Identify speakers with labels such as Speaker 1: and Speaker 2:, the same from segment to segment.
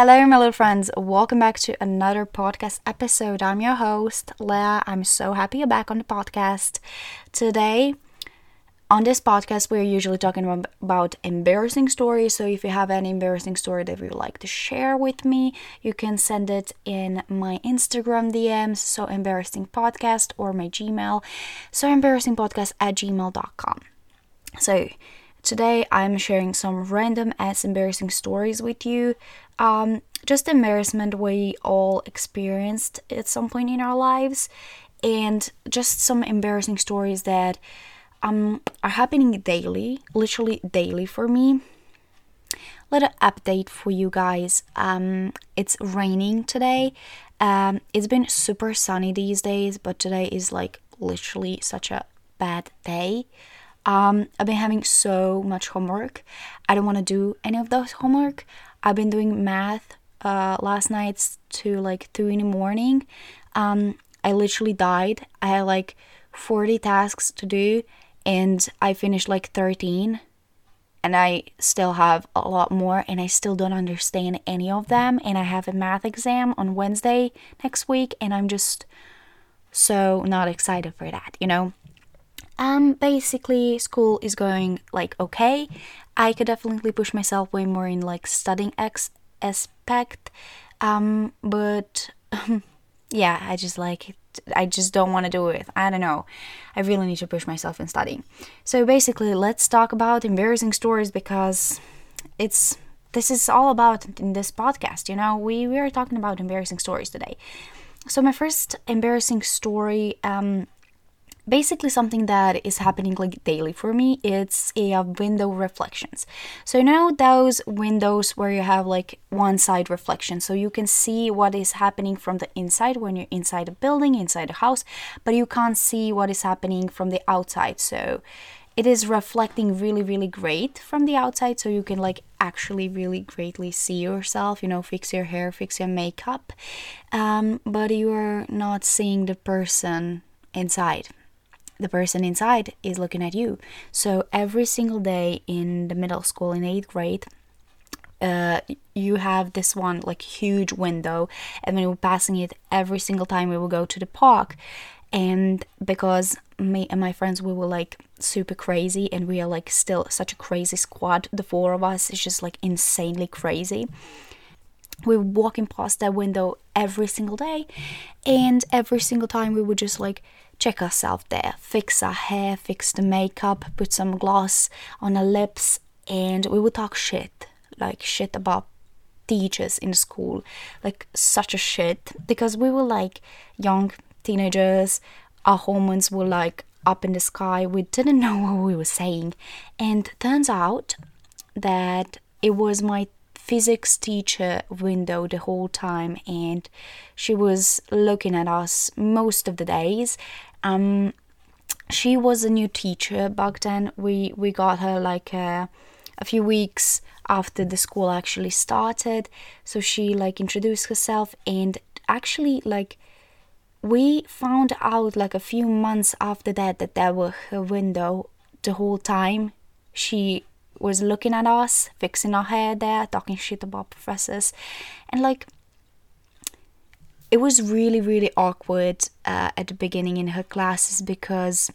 Speaker 1: Hello, my little friends. Welcome back to another podcast episode. I'm your host, Leah. I'm so happy you're back on the podcast. Today, on this podcast, we're usually talking about embarrassing stories. So, if you have any embarrassing story that you would like to share with me, you can send it in my Instagram DMs, so embarrassing podcast, or my Gmail, so embarrassing podcast at gmail.com. So, Today I'm sharing some random ass embarrassing stories with you. Um, just embarrassment we all experienced at some point in our lives, and just some embarrassing stories that um, are happening daily, literally daily for me. Little update for you guys. Um, it's raining today. Um, it's been super sunny these days, but today is like literally such a bad day. Um, I've been having so much homework. I don't want to do any of those homework. I've been doing math uh, last nights to like 2 in the morning. Um, I literally died. I had like 40 tasks to do and I finished like 13 and I still have a lot more and I still don't understand any of them and I have a math exam on Wednesday next week and I'm just so not excited for that, you know? Um basically school is going like okay. I could definitely push myself way more in like studying x aspect. Um but yeah i just like i just don't want to do it. I don't know. I really need to push myself in studying. So basically let's talk about embarrassing stories because it's this is all about in this podcast you know? We we are talking about embarrassing stories today. So my first embarrassing story um basically something that is happening like daily for me it's a uh, window reflections. So you know those windows where you have like one side reflection? So you can see what is happening from the inside when you're inside a building inside a house but you can't see what is happening from the outside. So it is reflecting really really great from the outside so you can like actually really greatly see yourself you know fix your hair fix your makeup um, but you are not seeing the person inside the person inside is looking at you. So every single day in the middle school in eighth grade, uh, you have this one like huge window, and we were passing it every single time we would go to the park, and because me and my friends we were like super crazy, and we are like still such a crazy squad, the four of us is just like insanely crazy. We were walking past that window every single day, and every single time we would just like check ourselves there, fix our hair, fix the makeup, put some gloss on our lips, and we would talk shit, like shit about teachers in school, like such a shit, because we were like young teenagers, our hormones were like up in the sky, we didn't know what we were saying, and turns out that it was my physics teacher window the whole time and she was looking at us most of the days um, she was a new teacher back then. We we got her like a, a few weeks after the school actually started. So she like introduced herself and actually like we found out like a few months after that that there were her window the whole time. She was looking at us, fixing our hair there, talking shit about professors, and like it was really really awkward uh, at the beginning in her classes because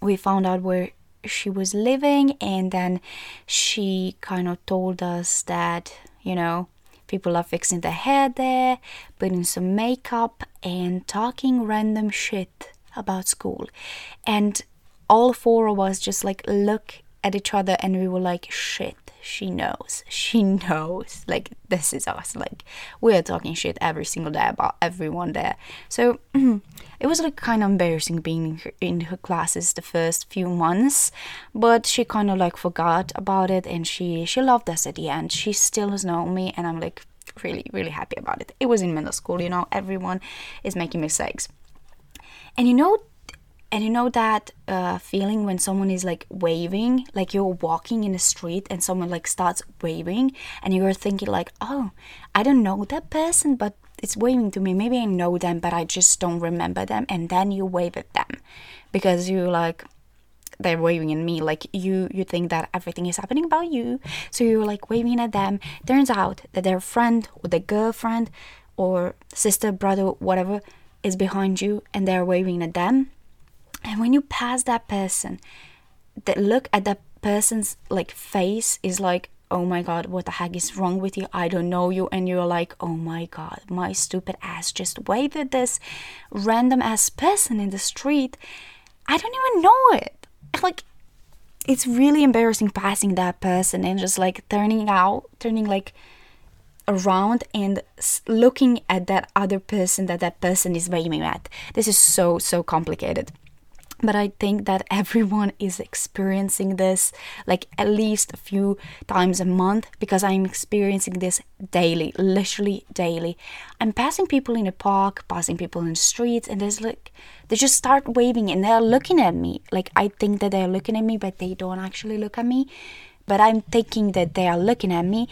Speaker 1: we found out where she was living and then she kind of told us that you know people are fixing their hair there putting some makeup and talking random shit about school. And all four of us just like look at each other and we were like shit she knows. She knows. Like, this is us. Like, we're talking shit every single day about everyone there. So, it was like kind of embarrassing being in her, in her classes the first few months, but she kind of like forgot about it and she, she loved us at the end. She still has known me, and I'm like really, really happy about it. It was in middle school, you know, everyone is making mistakes. And you know, and you know that uh, feeling when someone is like waving, like you're walking in the street and someone like starts waving, and you're thinking like, oh, I don't know that person, but it's waving to me. Maybe I know them, but I just don't remember them. And then you wave at them because you like they're waving at me like you you think that everything is happening about you so you're like waving at them turns out that their friend or their girlfriend or sister brother whatever is behind you and they're waving at them and when you pass that person the look at that person's like face is like oh my god what the heck is wrong with you? I don't know you. And you're like oh my god my stupid ass just waved at this random ass person in the street. I don't even know it. Like it's really embarrassing passing that person and just like turning out turning like around and looking at that other person that that person is waving at. This is so so complicated but I think that everyone is experiencing this like at least a few times a month because I'm experiencing this daily, literally daily. I'm passing people in the park, passing people in the streets, and there's like they just start waving and they're looking at me. Like I think that they're looking at me, but they don't actually look at me. But I'm thinking that they are looking at me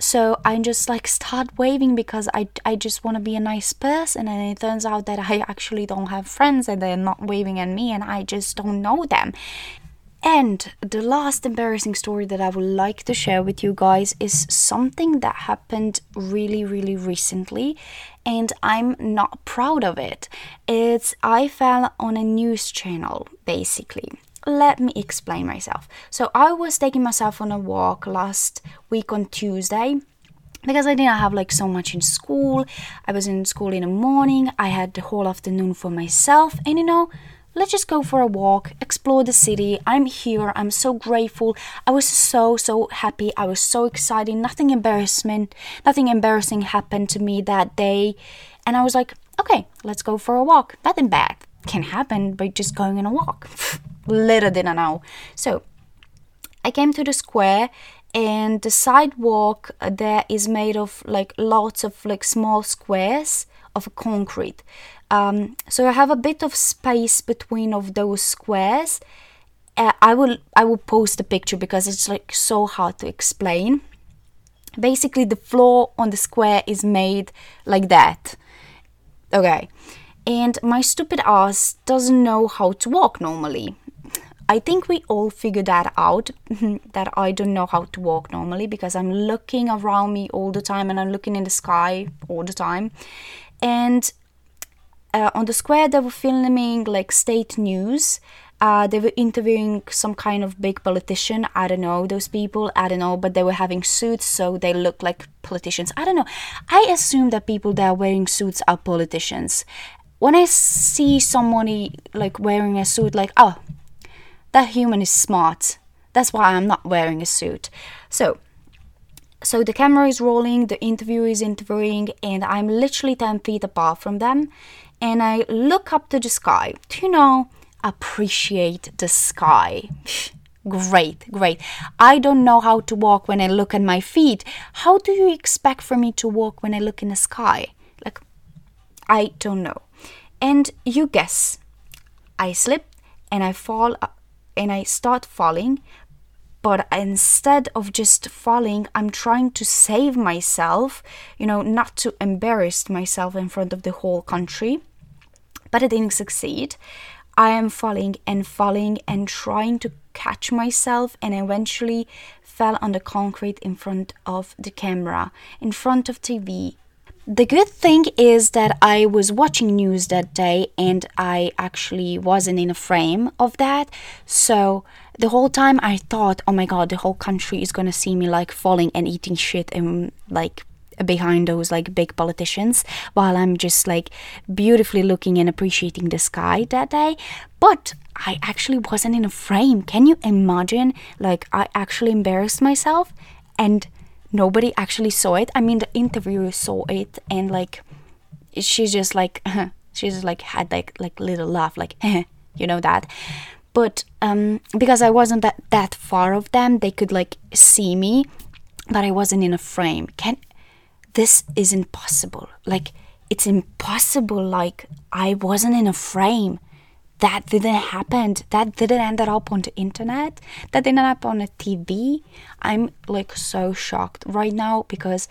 Speaker 1: so I just like start waving because I, I just want to be a nice person and it turns out that I actually don't have friends and they're not waving at me and I just don't know them. And the last embarrassing story that I would like to share with you guys is something that happened really, really recently, and I'm not proud of it. It's I fell on a news channel basically let me explain myself. So I was taking myself on a walk last week on Tuesday because I didn't have like so much in school. I was in school in the morning. I had the whole afternoon for myself and you know, let's just go for a walk, explore the city. I'm here. I'm so grateful. I was so so happy. I was so excited. Nothing embarrassment, nothing embarrassing happened to me that day. And I was like, okay, let's go for a walk. Nothing bad can happen by just going on a walk. Little did I know. So I came to the square and the sidewalk there is made of like lots of like small squares of concrete. Um, so I have a bit of space between of those squares. Uh, I will I will post a picture because it's like so hard to explain. Basically, the floor on the square is made like that. Okay, and my stupid ass doesn't know how to walk normally. I think we all figured that out that I don't know how to walk normally because I'm looking around me all the time and I'm looking in the sky all the time. And uh, on the square, they were filming like state news. Uh, they were interviewing some kind of big politician. I don't know those people. I don't know, but they were having suits, so they look like politicians. I don't know. I assume that people that are wearing suits are politicians. When I see somebody like wearing a suit, like oh, that human is smart. That's why I'm not wearing a suit. So, so the camera is rolling, the interviewer is interviewing, and I'm literally 10 feet apart from them. And I look up to the sky. Do you know, appreciate the sky. great, great. I don't know how to walk when I look at my feet. How do you expect for me to walk when I look in the sky? Like, I don't know. And you guess, I slip and I fall and I start falling. But instead of just falling, I'm trying to save myself, you know, not to embarrass myself in front of the whole country. But I didn't succeed. I am falling and falling and trying to catch myself and eventually fell on the concrete in front of the camera, in front of TV, the good thing is that I was watching news that day and I actually wasn't in a frame of that. So the whole time I thought, oh my god, the whole country is gonna see me like falling and eating shit and like behind those like big politicians while I'm just like beautifully looking and appreciating the sky that day. But I actually wasn't in a frame. Can you imagine? Like, I actually embarrassed myself and nobody actually saw it. I mean, the interviewer saw it, and like, she just like she just like had like like little laugh, like you know that. But um, because I wasn't that that far of them, they could like see me, but I wasn't in a frame. Can this is impossible? Like it's impossible. Like I wasn't in a frame that didn't happen that didn't end up on the internet that didn't end up on a tv i'm like so shocked right now because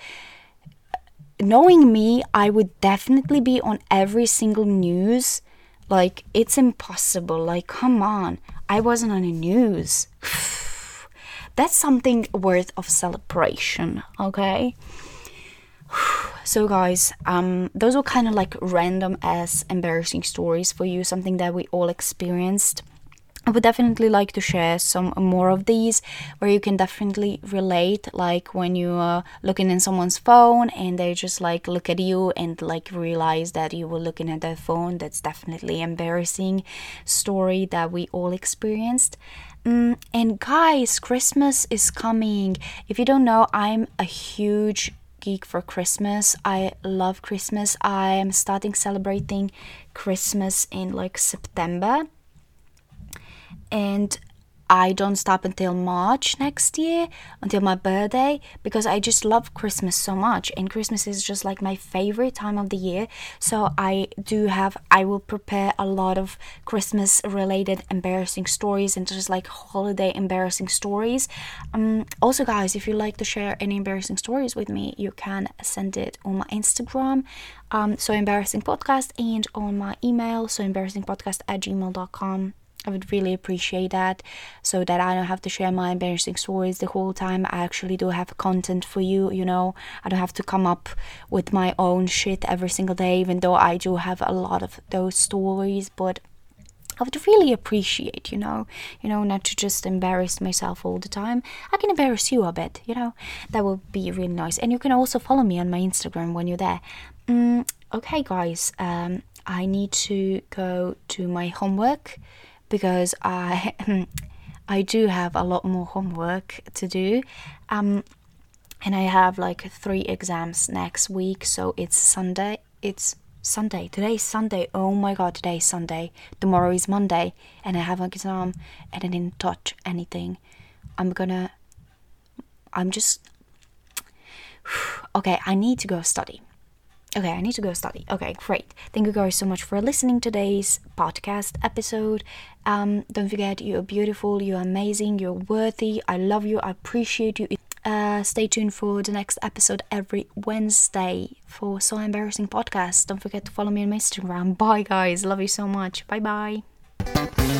Speaker 1: uh, knowing me i would definitely be on every single news Like, it's impossible. Like, come on. I wasn't on the news. That's something worth of celebration, okay? so guys um those were kind of like random as embarrassing stories for you something that we all experienced I would definitely like to share some more of these where you can definitely relate, like when you are looking in someone's phone and they just like look at you and like realize that you were looking at their phone. That's definitely embarrassing story that we all experienced. Mm, and guys, Christmas is coming. If you don't know, I'm a huge geek for Christmas. I love Christmas. I am starting celebrating Christmas in like September and I don't stop until March next year, until my birthday, because I just love Christmas so much. And Christmas is just like my favorite time of the year. So I do have, I will prepare a lot of Christmas related embarrassing stories and just like holiday embarrassing stories. Um, also, guys, if you like to share any embarrassing stories with me, you can send it on my Instagram. Um, so embarrassing podcast and on my email so embarrassing podcast at gmail.com I would really appreciate that so that I don't have to share my embarrassing stories the whole time. I actually do have content for you, you know. I don't have to come up with my own shit every single day, even though I do have a lot of those stories, but I would really appreciate, you know, you know, not to just embarrass myself all the time. I can embarrass you a bit, you know. That would be really nice. And you can also follow me on my Instagram when you're there. Mm, okay, guys. Um, I need to go to my homework because I I do have a lot more homework to do. Um, and I have like three exams next week, so it's Sunday. It's Sunday. Today is Sunday. Oh my god, today is Sunday. Tomorrow is Monday, and I have an exam, and I didn't touch anything. I'm gonna. I'm just. Okay, I need to go study. Okay, I need to go study. Okay, great. Thank you guys so much for listening to today's podcast episode. Um, don't forget, you're beautiful, you're amazing, you're worthy. I love you, I appreciate you. Uh, stay tuned for the next episode every Wednesday for So Embarrassing Podcast. Don't forget to follow me on my Instagram. Bye, guys. Love you so much. Bye bye.